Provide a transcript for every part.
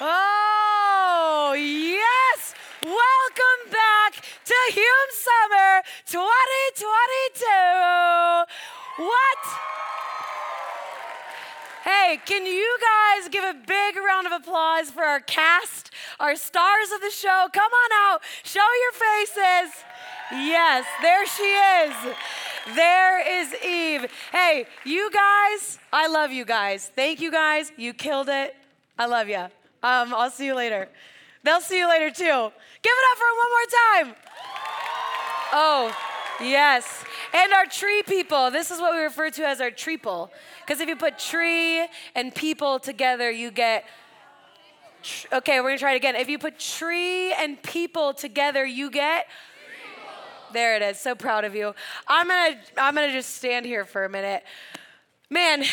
Oh, yes! Welcome back to Hume Summer 2022. What? Hey, can you guys give a big round of applause for our cast, our stars of the show? Come on out, show your faces. Yes, there she is. There is Eve. Hey, you guys, I love you guys. Thank you guys. You killed it. I love you. Um, I'll see you later. They'll see you later too. Give it up for them one more time. Oh, yes. And our tree people. This is what we refer to as our treeple. Because if you put tree and people together, you get. Tr- okay, we're gonna try it again. If you put tree and people together, you get. There it is. So proud of you. I'm gonna I'm gonna just stand here for a minute. Man,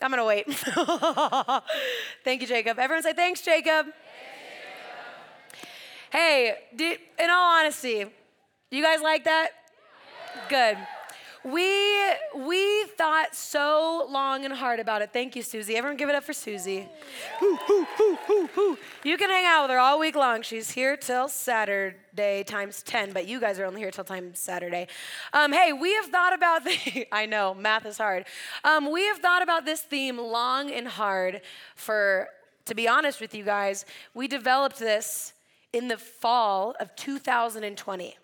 I'm gonna wait. Thank you, Jacob. Everyone say thanks, Jacob. Hey, do, in all honesty, you guys like that? Good. We we thought so long and hard about it. Thank you, Susie. Everyone give it up for Susie. You can hang out with her all week long. She's here till Saturday times 10, but you guys are only here till time Saturday. Um, hey, we have thought about the, I know, math is hard. Um, we have thought about this theme long and hard for, to be honest with you guys, we developed this in the fall of 2020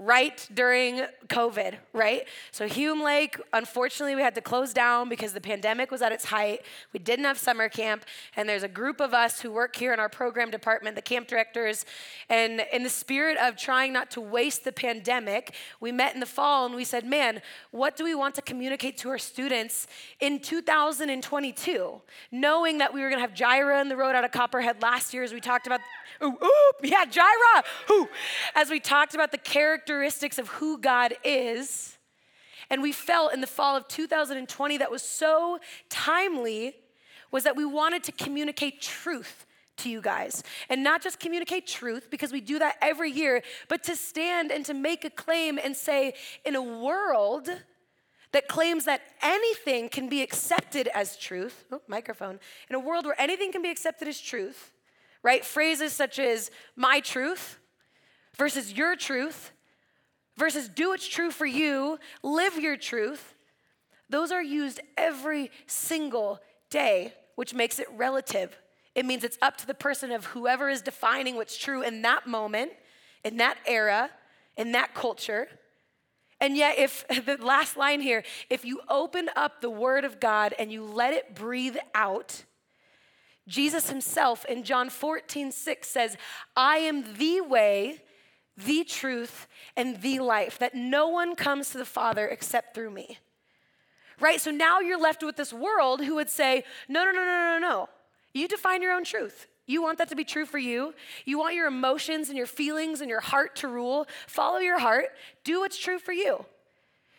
right during COVID, right? So Hume Lake, unfortunately, we had to close down because the pandemic was at its height. We didn't have summer camp, and there's a group of us who work here in our program department, the camp directors, and in the spirit of trying not to waste the pandemic, we met in the fall and we said, man, what do we want to communicate to our students in 2022? Knowing that we were gonna have Gyra in the road out of Copperhead last year, as we talked about, ooh, ooh, yeah, Gyra, ooh, as we talked about the character characteristics of who God is. And we felt in the fall of 2020 that was so timely was that we wanted to communicate truth to you guys. And not just communicate truth, because we do that every year, but to stand and to make a claim and say, in a world that claims that anything can be accepted as truth, oh, microphone, in a world where anything can be accepted as truth, right? Phrases such as my truth versus your truth versus do what's true for you, live your truth, those are used every single day, which makes it relative. It means it's up to the person of whoever is defining what's true in that moment, in that era, in that culture. And yet, if the last line here, if you open up the Word of God and you let it breathe out, Jesus himself in John 14, 6 says, I am the way, the truth, and the life, that no one comes to the Father except through me. Right? So now you're left with this world who would say, no, no, no, no, no, no. You define your own truth. You want that to be true for you. You want your emotions and your feelings and your heart to rule. Follow your heart. Do what's true for you.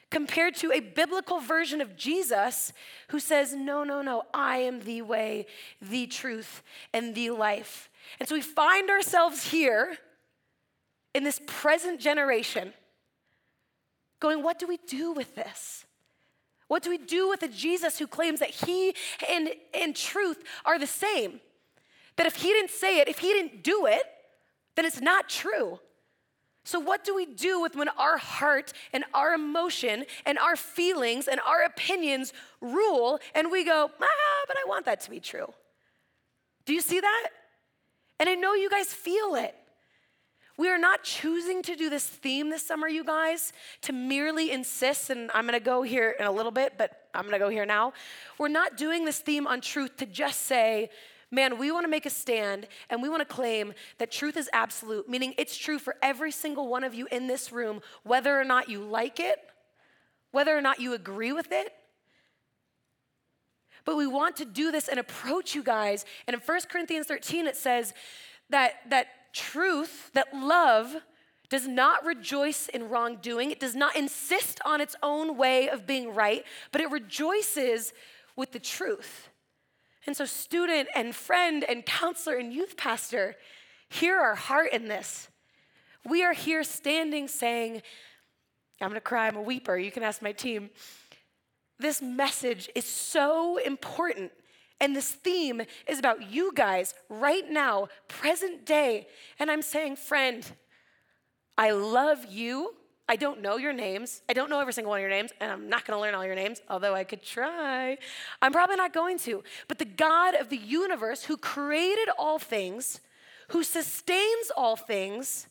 Compared to a biblical version of Jesus who says, No, no, no, I am the way, the truth, and the life. And so we find ourselves here in this present generation going, what do we do with this? What do we do with a Jesus who claims that he and, and truth are the same? That if he didn't say it, if he didn't do it, then it's not true. So, what do we do with when our heart and our emotion and our feelings and our opinions rule and we go, ah, but I want that to be true? Do you see that? And I know you guys feel it. We are not choosing to do this theme this summer, you guys, to merely insist, and I'm gonna go here in a little bit, but I'm gonna go here now. We're not doing this theme on truth to just say, man, we wanna make a stand and we wanna claim that truth is absolute, meaning it's true for every single one of you in this room, whether or not you like it, whether or not you agree with it. But we want to do this and approach you guys. And in 1 Corinthians 13, it says that, that truth, that love, does not rejoice in wrongdoing. It does not insist on its own way of being right, but it rejoices with the truth. And so, student and friend and counselor and youth pastor, hear our heart in this. We are here standing saying, I'm gonna cry, I'm a weeper. You can ask my team. This message is so important And this theme is about you guys right now, present day. And I'm saying, friend, I love you. I don't know your names. I don't know every single one of your names, and I'm not going to learn all your names, although I could try. I'm probably not going to. But the God of the universe who created all things, who sustains all things,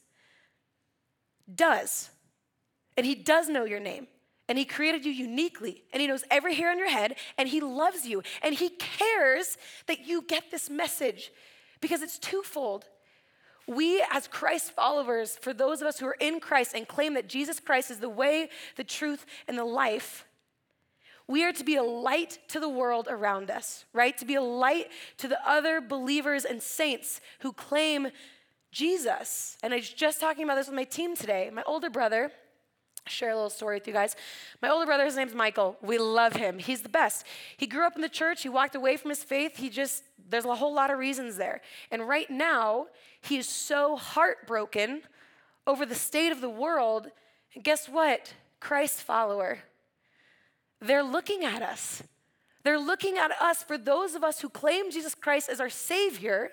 does. And he does know your name. And he created you uniquely. And he knows every hair on your head. And he loves you. And he cares that you get this message because it's twofold. We, as Christ followers, for those of us who are in Christ and claim that Jesus Christ is the way, the truth, and the life, we are to be a light to the world around us, right? To be a light to the other believers and saints who claim Jesus. And I was just talking about this with my team today. My older brother, share a little story with you guys. My older brother, his name's Michael. We love him. He's the best. He grew up in the church. He walked away from his faith. He just, there's a whole lot of reasons there. And right now, he is so heartbroken over the state of the world. And guess what? Christ follower. They're looking at us. They're looking at us for those of us who claim Jesus Christ as our Savior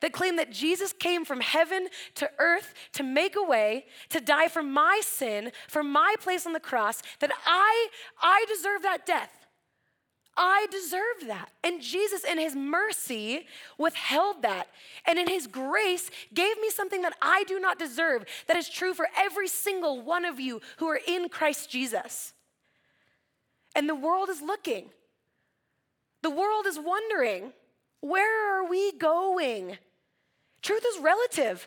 that claim that Jesus came from heaven to earth to make a way, to die for my sin, for my place on the cross, that I, I deserve that death. I deserve that. And Jesus, in his mercy, withheld that. And in his grace, gave me something that I do not deserve, that is true for every single one of you who are in Christ Jesus. And the world is looking. The world is wondering where are we going? Truth is relative.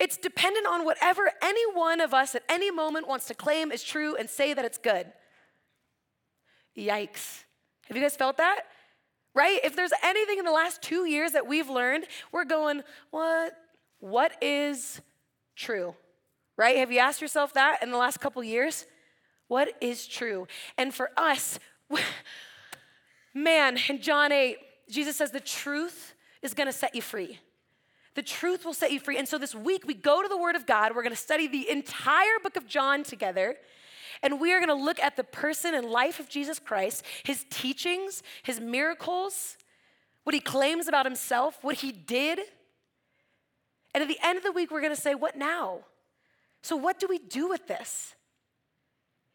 It's dependent on whatever any one of us at any moment wants to claim is true and say that it's good. Yikes. Have you guys felt that? Right? If there's anything in the last two years that we've learned, we're going, what? What is true? Right? Have you asked yourself that in the last couple years? What is true? And for us, man, in John 8, Jesus says the truth is gonna set you free. The truth will set you free. And so this week we go to the Word of God. We're gonna study the entire book of John together. And we are gonna look at the person and life of Jesus Christ, his teachings, his miracles, what he claims about himself, what he did. And at the end of the week, we're gonna say, What now? So, what do we do with this?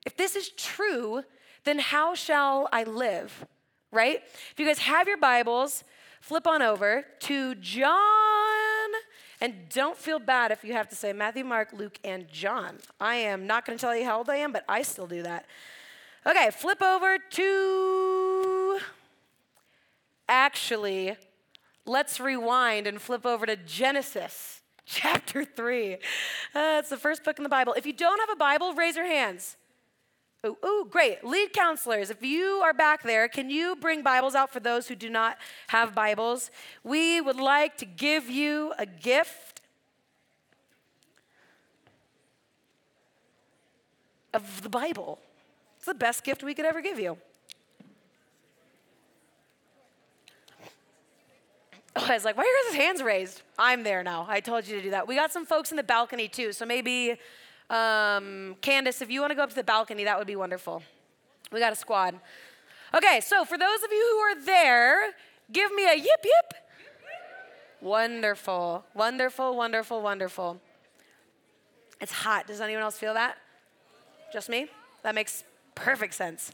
If this is true, then how shall I live? Right? If you guys have your Bibles, flip on over to John. And don't feel bad if you have to say Matthew, Mark, Luke, and John. I am not going to tell you how old I am, but I still do that. Okay, flip over to. Actually, let's rewind and flip over to Genesis chapter 3. Uh, it's the first book in the Bible. If you don't have a Bible, raise your hands. Ooh, ooh, great. Lead counselors, if you are back there, can you bring Bibles out for those who do not have Bibles? We would like to give you a gift of the Bible. It's the best gift we could ever give you. Oh, I was like, why are his hands raised? I'm there now. I told you to do that. We got some folks in the balcony too, so maybe um, Candace, if you want to go up to the balcony, that would be wonderful. We got a squad. Okay, so for those of you who are there, give me a yip yip. Wonderful, wonderful, wonderful, wonderful. It's hot. Does anyone else feel that? Just me? That makes perfect sense.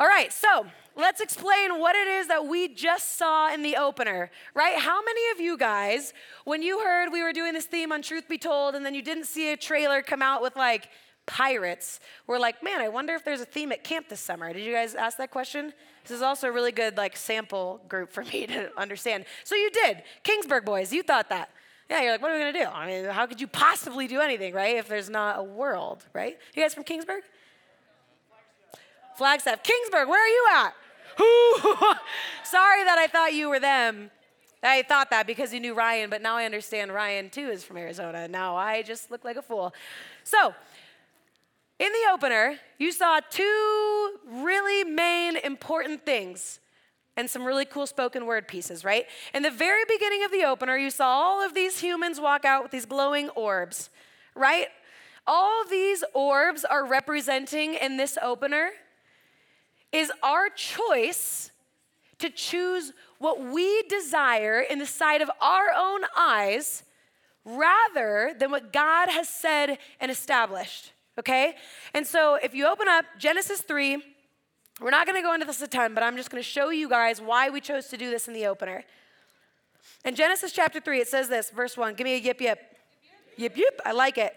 All right, so let's explain what it is that we just saw in the opener, right? How many of you guys, when you heard we were doing this theme on Truth Be Told and then you didn't see a trailer come out with like pirates, were like, man, I wonder if there's a theme at camp this summer? Did you guys ask that question? This is also a really good like sample group for me to understand. So you did. Kingsburg boys, you thought that. Yeah, you're like, what are we gonna do? I mean, how could you possibly do anything, right? If there's not a world, right? You guys from Kingsburg? Flagstaff. Kingsburg, where are you at? Sorry that I thought you were them. I thought that because you knew Ryan, but now I understand Ryan too is from Arizona. Now I just look like a fool. So, in the opener, you saw two really main important things and some really cool spoken word pieces, right? In the very beginning of the opener, you saw all of these humans walk out with these glowing orbs, right? All these orbs are representing in this opener is our choice to choose what we desire in the sight of our own eyes rather than what God has said and established. Okay? And so if you open up Genesis 3, we're not gonna go into this a ton, but I'm just gonna show you guys why we chose to do this in the opener. In Genesis chapter 3, it says this, verse 1. Give me a yip yip. Yip yip. I like it.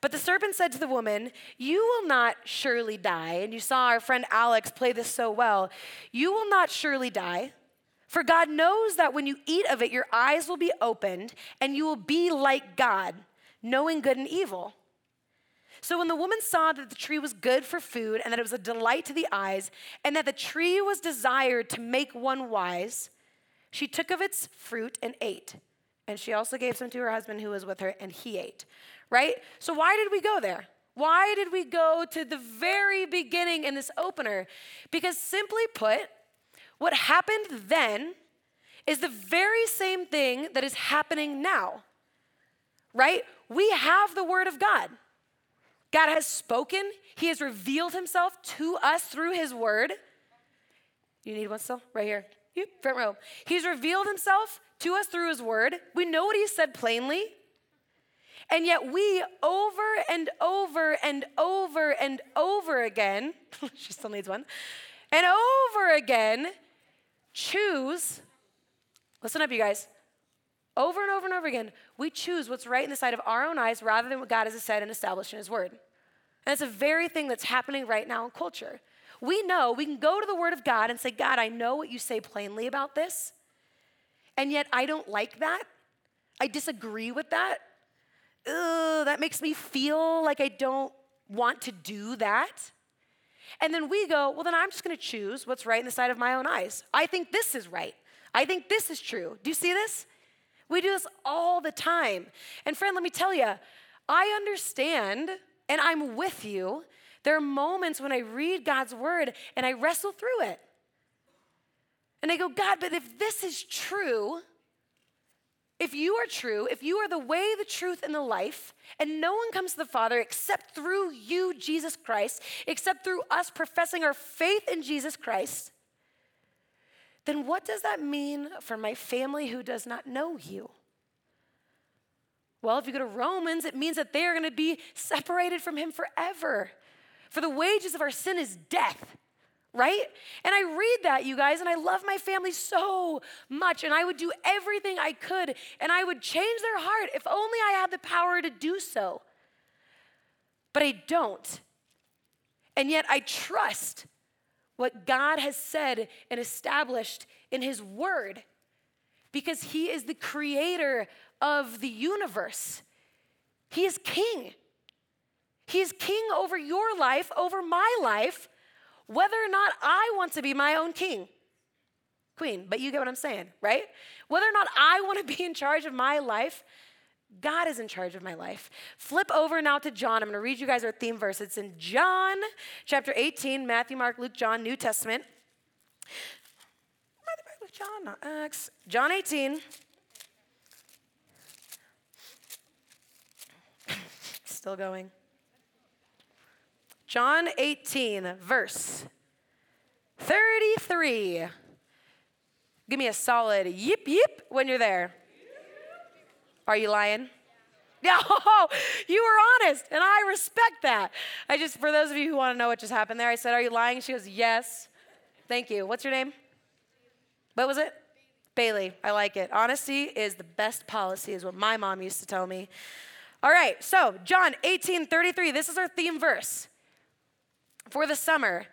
But the serpent said to the woman, You will not surely die. And you saw our friend Alex play this so well. You will not surely die. For God knows that when you eat of it, your eyes will be opened, and you will be like God, knowing good and evil. So when the woman saw that the tree was good for food and that it was a delight to the eyes and that the tree was desired to make one wise, she took of its fruit and ate. And she also gave some to her husband who was with her, and he ate. Right? So why did we go there? Why did we go to the very beginning in this opener? Because simply put, what happened then is the very same thing that is happening now. Right? We have the Word of God. God has spoken, He has revealed Himself to us through His word. You need one still? Right here. Front row. He's revealed Himself to us through His word. We know what He said plainly. And yet we over and over and over and over again, she still needs one, and over again choose, listen up, you guys, over and over and over again, we choose what's right in the sight of our own eyes rather than what God has said and established in His Word. And it's a very thing that's happening right now in culture. We know we can go to the Word of God and say, God, I know what you say plainly about this, and yet I don't like that. I disagree with that. Ugh, that makes me feel like I don't want to do that. And then we go, well, then I'm just gonna choose what's right in the sight of my own eyes. I think this is right. I think this is true. Do you see this? We do this all the time. And friend, let me tell you, I understand and I'm with you. There are moments when I read God's word and I wrestle through it. And I go, God, but if this is true, if you are true, if you are the way, the truth, and the life, and no one comes to the Father except through you, Jesus Christ, except through us professing our faith in Jesus Christ, then what does that mean for my family who does not know you? Well, if you go to Romans, it means that they are going to be separated from him forever. For the wages of our sin is death, right? And I read that, you guys, and I love my family so much, and I would do everything I could, and I would change their heart if only I had the power to do so. But I don't. And yet I trust what God has said and established in His Word because He is the creator of the universe. He is king. He is king over your life, over my life, whether or not I want to be my own king. Queen, but you get what I'm saying, right? Whether or not I want to be in charge of my life, God is in charge of my life. Flip over now to John. I'm going to read you guys our theme verse. It's in John chapter 18, Matthew, Mark, Luke, John, New Testament. Matthew, Mark, Luke, John, not Acts. John 18. Still going. John 18, verse 33. Give me a solid yip yip when you're there. Are you lying? Oh, you were honest, and I respect that. I just, for those of you who want to know what just happened there, I said, Are you lying? She goes, Yes. Thank you. What's your name? What was it? Bailey. I like it. Honesty is the best policy, is what my mom used to tell me. All right, so John 18 33, this is our theme verse for the summer.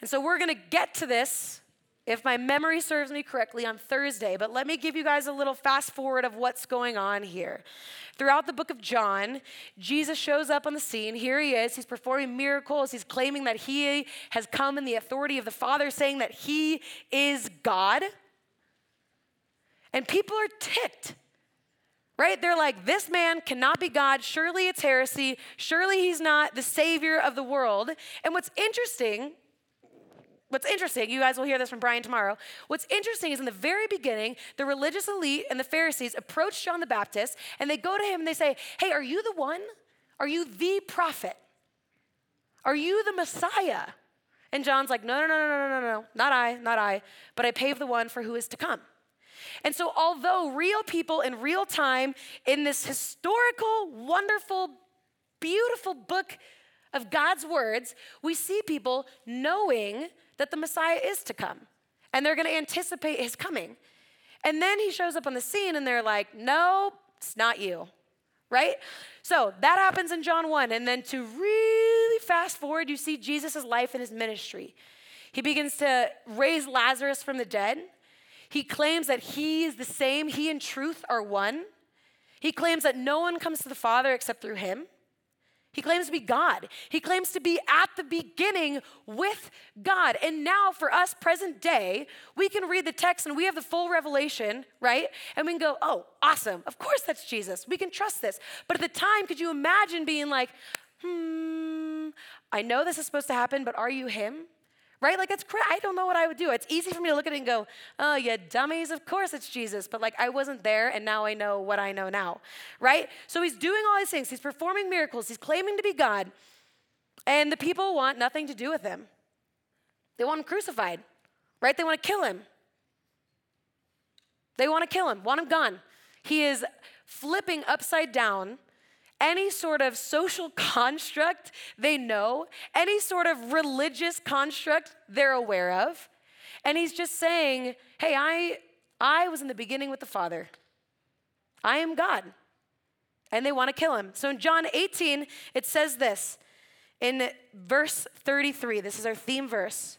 And so we're gonna get to this, if my memory serves me correctly, on Thursday. But let me give you guys a little fast forward of what's going on here. Throughout the book of John, Jesus shows up on the scene. Here he is. He's performing miracles. He's claiming that he has come in the authority of the Father, saying that he is God. And people are ticked, right? They're like, this man cannot be God. Surely it's heresy. Surely he's not the savior of the world. And what's interesting, what's interesting, you guys will hear this from Brian tomorrow. What's interesting is in the very beginning, the religious elite and the Pharisees approach John the Baptist and they go to him and they say, Hey, are you the one? Are you the prophet? Are you the Messiah? And John's like, No, no, no, no, no, no, no, not I, not I, but I pave the one for who is to come. And so, although real people in real time in this historical, wonderful, beautiful book of God's words, we see people knowing that the Messiah is to come and they're going to anticipate his coming. And then he shows up on the scene and they're like, no, it's not you, right? So that happens in John 1. And then to really fast forward, you see Jesus' life and his ministry. He begins to raise Lazarus from the dead. He claims that he is the same, he and truth are one. He claims that no one comes to the Father except through him. He claims to be God. He claims to be at the beginning with God. And now, for us, present day, we can read the text and we have the full revelation, right? And we can go, oh, awesome. Of course, that's Jesus. We can trust this. But at the time, could you imagine being like, hmm, I know this is supposed to happen, but are you him? Right? Like it's I don't know what I would do. It's easy for me to look at it and go, "Oh, yeah, dummies, of course it's Jesus." But like I wasn't there and now I know what I know now, right? So he's doing all these things. He's performing miracles. He's claiming to be God. And the people want nothing to do with him. They want him crucified, right? They want to kill him. They want to kill him, want him gone. He is flipping upside down any sort of social construct they know, any sort of religious construct they're aware of. And he's just saying, hey, I, I was in the beginning with the Father. I am God. And they want to kill him. So in John 18, it says this in verse 33. This is our theme verse.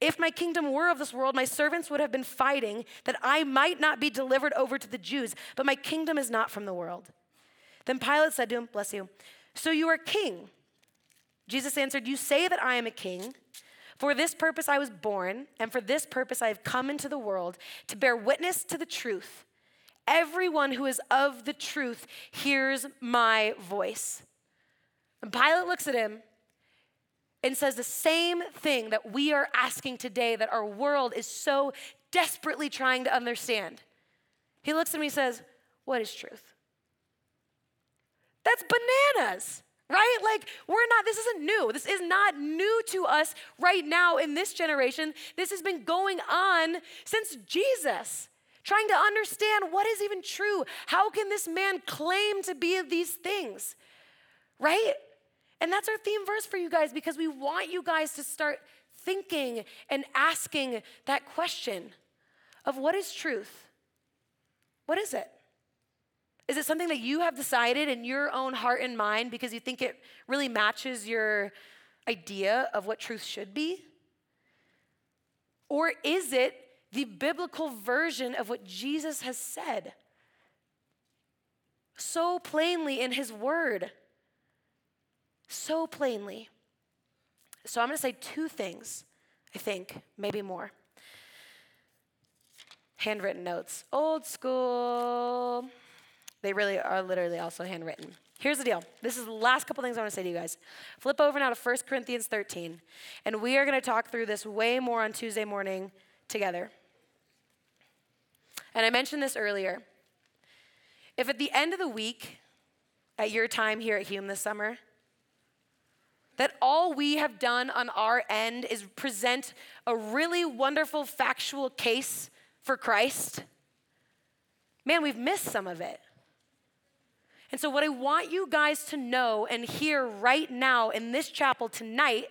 If my kingdom were of this world, my servants would have been fighting that I might not be delivered over to the Jews, but my kingdom is not from the world. Then Pilate said to him, Bless you. So you are king. Jesus answered, You say that I am a king. For this purpose I was born, and for this purpose I have come into the world to bear witness to the truth. Everyone who is of the truth hears my voice. And Pilate looks at him and says the same thing that we are asking today that our world is so desperately trying to understand. He looks at me and says, What is truth? That's bananas, right? Like, we're not, this isn't new. This is not new to us right now in this generation. This has been going on since Jesus trying to understand what is even true. How can this man claim to be these things? Right? And that's our theme verse for you guys because we want you guys to start thinking and asking that question of what is truth? What is it? Is it something that you have decided in your own heart and mind because you think it really matches your idea of what truth should be? Or is it the biblical version of what Jesus has said so plainly in his word? So plainly. So I'm going to say two things, I think, maybe more. Handwritten notes, old school. They really are literally also handwritten. Here's the deal. This is the last couple things I want to say to you guys. Flip over now to 1 Corinthians 13, and we are going to talk through this way more on Tuesday morning together. And I mentioned this earlier. If at the end of the week, at your time here at Hume this summer, that all we have done on our end is present a really wonderful factual case for Christ, man, we've missed some of it. And so, what I want you guys to know and hear right now in this chapel tonight,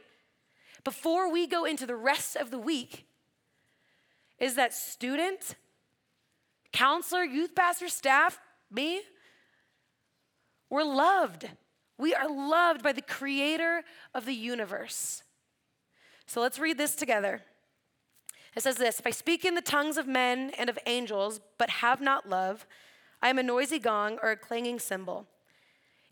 before we go into the rest of the week, is that student, counselor, youth pastor, staff, Me? We're loved. We are loved by the creator of the universe. So let's read this together. It says this If I speak in the tongues of men and of angels, but have not love, I am a noisy gong or a clanging cymbal.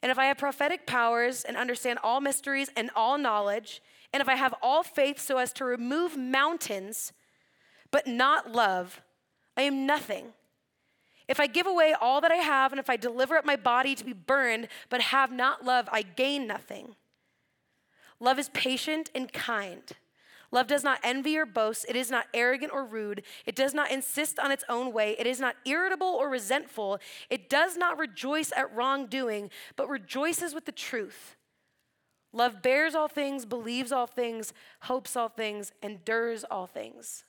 And if I have prophetic powers and understand all mysteries and all knowledge, and if I have all faith so as to remove mountains, but not love, I am nothing. If I give away all that I have, and if I deliver up my body to be burned, but have not love, I gain nothing. Love is patient and kind. Love does not envy or boast. It is not arrogant or rude. It does not insist on its own way. It is not irritable or resentful. It does not rejoice at wrongdoing, but rejoices with the truth. Love bears all things, believes all things, hopes all things, endures all things.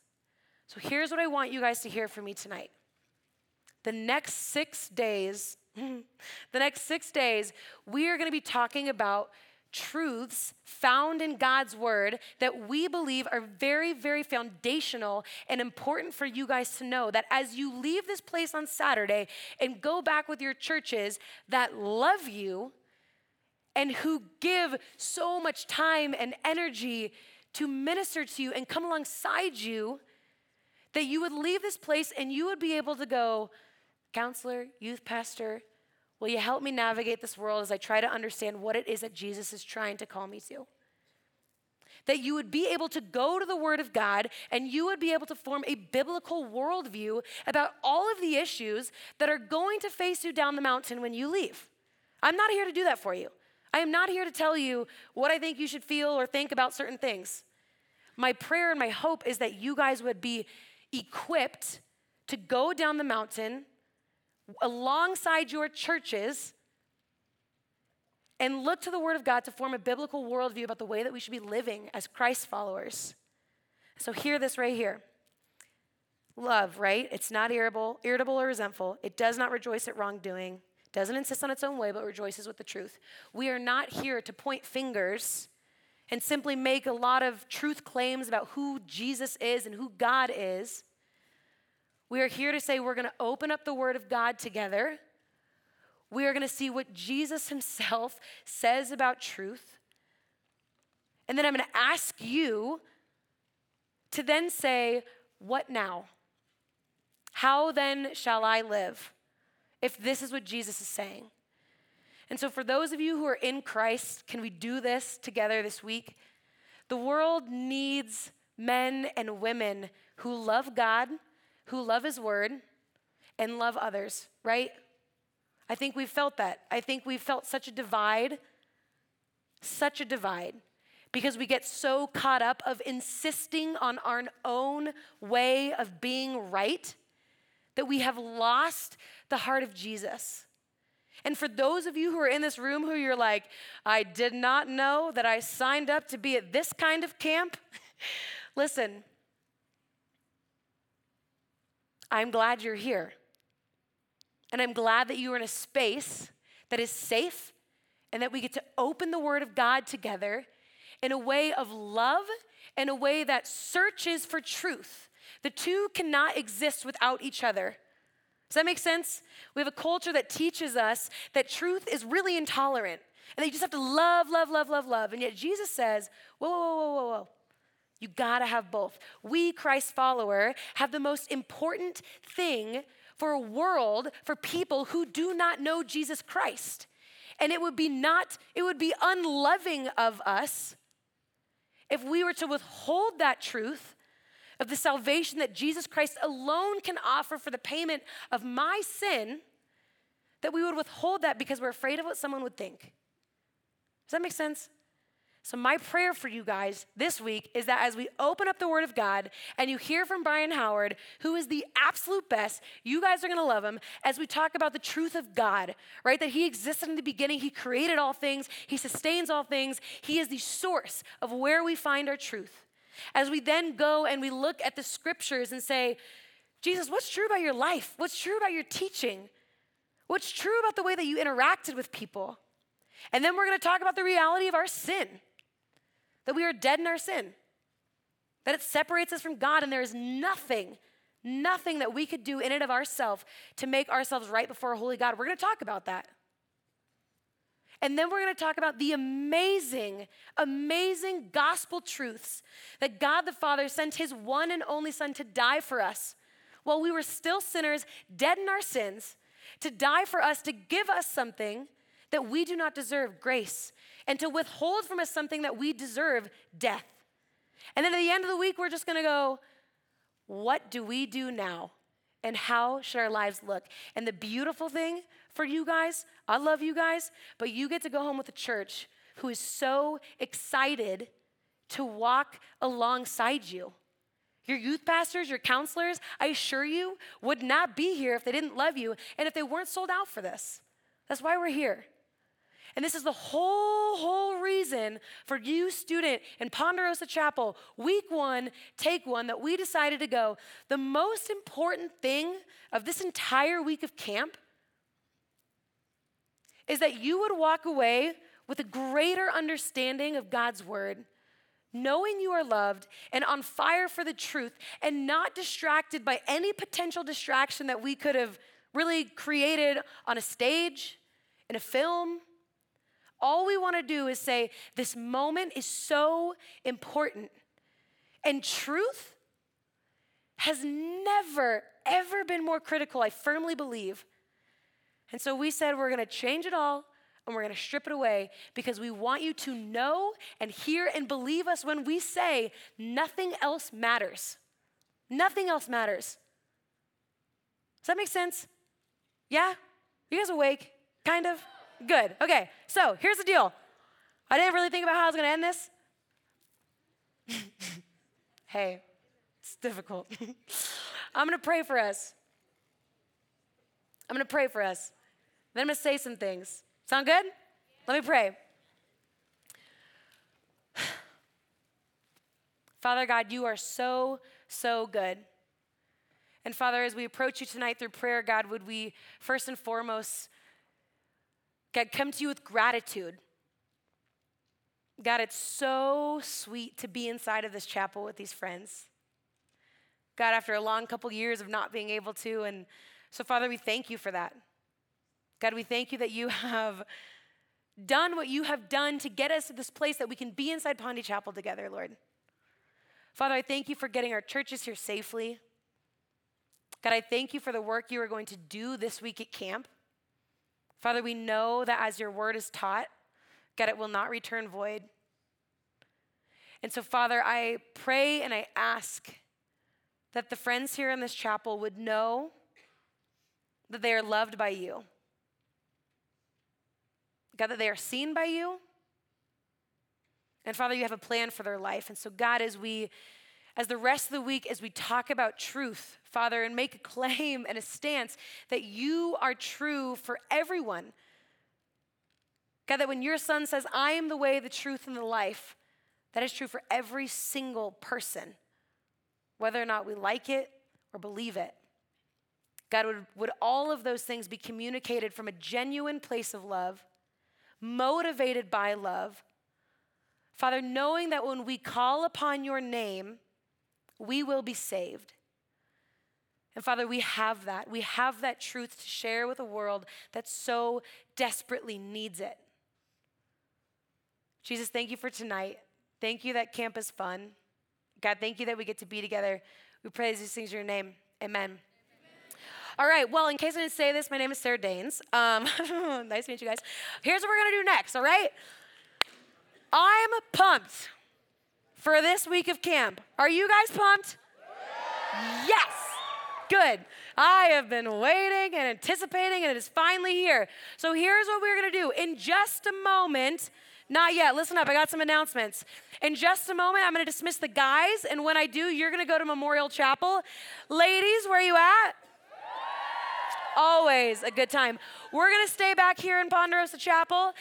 So here's what I want you guys to hear from me tonight. The next six days, the next six days, we are going to be talking about truths found in God's word that we believe are very, very foundational and important for you guys to know. That as you leave this place on Saturday and go back with your churches that love you and who give so much time and energy to minister to you and come alongside you, that you would leave this place and you would be able to go, counselor, youth pastor, Will you help me navigate this world as I try to understand what it is that Jesus is trying to call me to? That you would be able to go to the Word of God and you would be able to form a biblical worldview about all of the issues that are going to face you down the mountain when you leave. I'm not here to do that for you. I am not here to tell you what I think you should feel or think about certain things. My prayer and my hope is that you guys would be equipped to go down the mountain alongside your churches and look to the Word of God to form a biblical worldview about the way that we should be living as Christ followers. So, hear this right here. Love, right? It's not irritable, irritable or resentful. It does not rejoice at wrongdoing, doesn't insist on its own way, but rejoices with the truth. We are not here to point fingers and simply make a lot of truth claims about who Jesus is and who God is. We are here to say we're going to open up the Word of God together. We are going to see what Jesus Himself says about truth. And then I'm going to ask you to then say, What now? How then shall I live if this is what Jesus is saying? And so, for those of you who are in Christ, can we do this together this week? The world needs men and women who love God who love his word and love others, right? I think we've felt that. I think we've felt such a divide, such a divide, because we get so caught up of insisting on our own way of being right that we have lost the heart of Jesus. And for those of you who are in this room who you're like, I did not know that I signed up to be at this kind of camp, listen, I'm glad you're here. And I'm glad that you are in a space that is safe and that we get to open the Word of God together in a way of love, in a way that searches for truth. The two cannot exist without each other. Does that make sense? We have a culture that teaches us that truth is really intolerant and that you just have to love, love, love, love, love. And yet Jesus says, whoa, whoa, whoa, whoa, whoa. You gotta have both. We, Christ follower, have the most important thing for a world for people who do not know Jesus Christ. And it would be not, it would be unloving of us if we were to withhold that truth of the salvation that Jesus Christ alone can offer for the payment of my sin, that we would withhold that because we're afraid of what someone would think. Does that make sense? So, my prayer for you guys this week is that as we open up the Word of God and you hear from Brian Howard, who is the absolute best, you guys are gonna love him as we talk about the truth of God, right? That He existed in the beginning, He created all things, He sustains all things, He is the source of where we find our truth. As we then go and we look at the scriptures and say, Jesus, what's true about your life? What's true about your teaching? What's true about the way that you interacted with people? And then we're gonna talk about the reality of our sin that we are dead in our sin, that it separates us from God, and there is nothing, Nothing that we could do in and of ourselves to make ourselves right before a holy God. We're going to talk about that. And then we're going to talk about the amazing, amazing gospel truths that God the Father sent his one and only Son to die for us while we were still sinners, dead in our sins, to die for us, to give us something that we do not deserve grace, and to withhold from us something that we deserve death. And then at the end of the week, we're just gonna go, what do we do now? And how should our lives look? And the beautiful thing for you guys, I love you guys, but you get to go home with a church who is so excited to walk alongside you. Your youth pastors, your counselors, I assure you, would not be here if they didn't love you and if they weren't sold out for this. That's why we're here. And this is the whole, whole reason for you, student in Ponderosa Chapel, week one, take one, that we decided to go. The most important thing of this entire week of camp is that you would walk away with a greater understanding of God's word, knowing you are loved and on fire for the truth, and not distracted by any potential distraction that we could have really created on a stage, in a film all we want to do is say, This moment is so important. And truth has never, ever been more critical, I firmly believe. And so we said, We're going to change it all and we're going to strip it away because we want you to know and hear and believe us when we say nothing else matters. Nothing else matters. Does that make sense? Yeah? You guys awake? Kind of? Good. Okay, so here's the deal. I didn't really think about how I was going to end this. hey, it's difficult. I'm going to pray for us. I'm going to pray for us. Then I'm going to say some things. Sound good? Let me pray. Father God, you are so, so good. And Father, as we approach you tonight through prayer, God, would we first and foremost God, come to you with gratitude. God, it's so sweet to be inside of this chapel with these friends. God, after a long couple years of not being able to. And so, Father, we thank you for that. God, we thank you that you have done what you have done to get us to this place that we can be inside Pondy Chapel together, Lord. Father, I thank you for getting our churches here safely. God, I thank you for the work you are going to do this week at camp. Father, we know that as your word is taught, God, it will not return void. And so, Father, I pray and I ask that the friends here in this chapel would know that they are loved by you. God, that they are seen by you. And Father, you have a plan for their life. And so, God, as we, as the rest of the week, as we talk about truth, Father, and make a claim and a stance that you are true for everyone. God, that when your son says, I am the way, the truth, and the life, that is true for every single person, whether or not we like it or believe it. God, would, would all of those things be communicated from a genuine place of love, motivated by love? Father, knowing that when we call upon your name, we will be saved. And Father, we have that. We have that truth to share with a world that so desperately needs it. Jesus, thank you for tonight. Thank you that camp is fun. God, thank you that we get to be together. We praise these things in your name. Amen. All right, well, in case I didn't say this, my name is Sarah Danes. Um, nice to meet you guys. Here's what we're gonna do next, all right? I'm pumped for this week of camp. Are you guys pumped? Yes. Good. I have been waiting and anticipating, and it is finally here. So here's what we're to do. In just a moment, not yet, listen up, I got some announcements. In just a moment, I'm to dismiss the guys, and when I do, you're to go to Memorial Chapel. Ladies, where are you at? Always a good time. We're to stay back here in Ponderosa Chapel.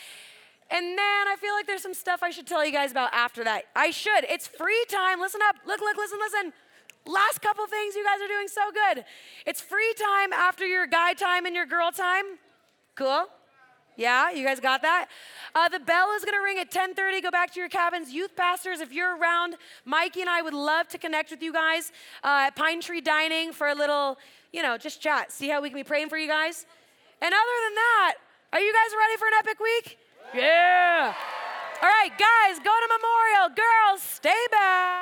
And then I feel like there's some stuff I should tell you guys about after that. I should. It's free time. Listen up. Look, look, listen, listen. Last couple things, you guys are doing so good. It's free time after your guy time and your girl time. Cool? Yeah, you guys got that? Uh, the bell is going to ring at 10:30. Go back to your cabins. Youth pastors, if you're around, Mikey and I would love to connect with you guys uh, at Pine Tree Dining for a little, you know, just chat. See how we can be praying for you guys. And other than that, are you guys ready for an epic week? Yeah. All right, guys, go to Memorial. Girls, stay back.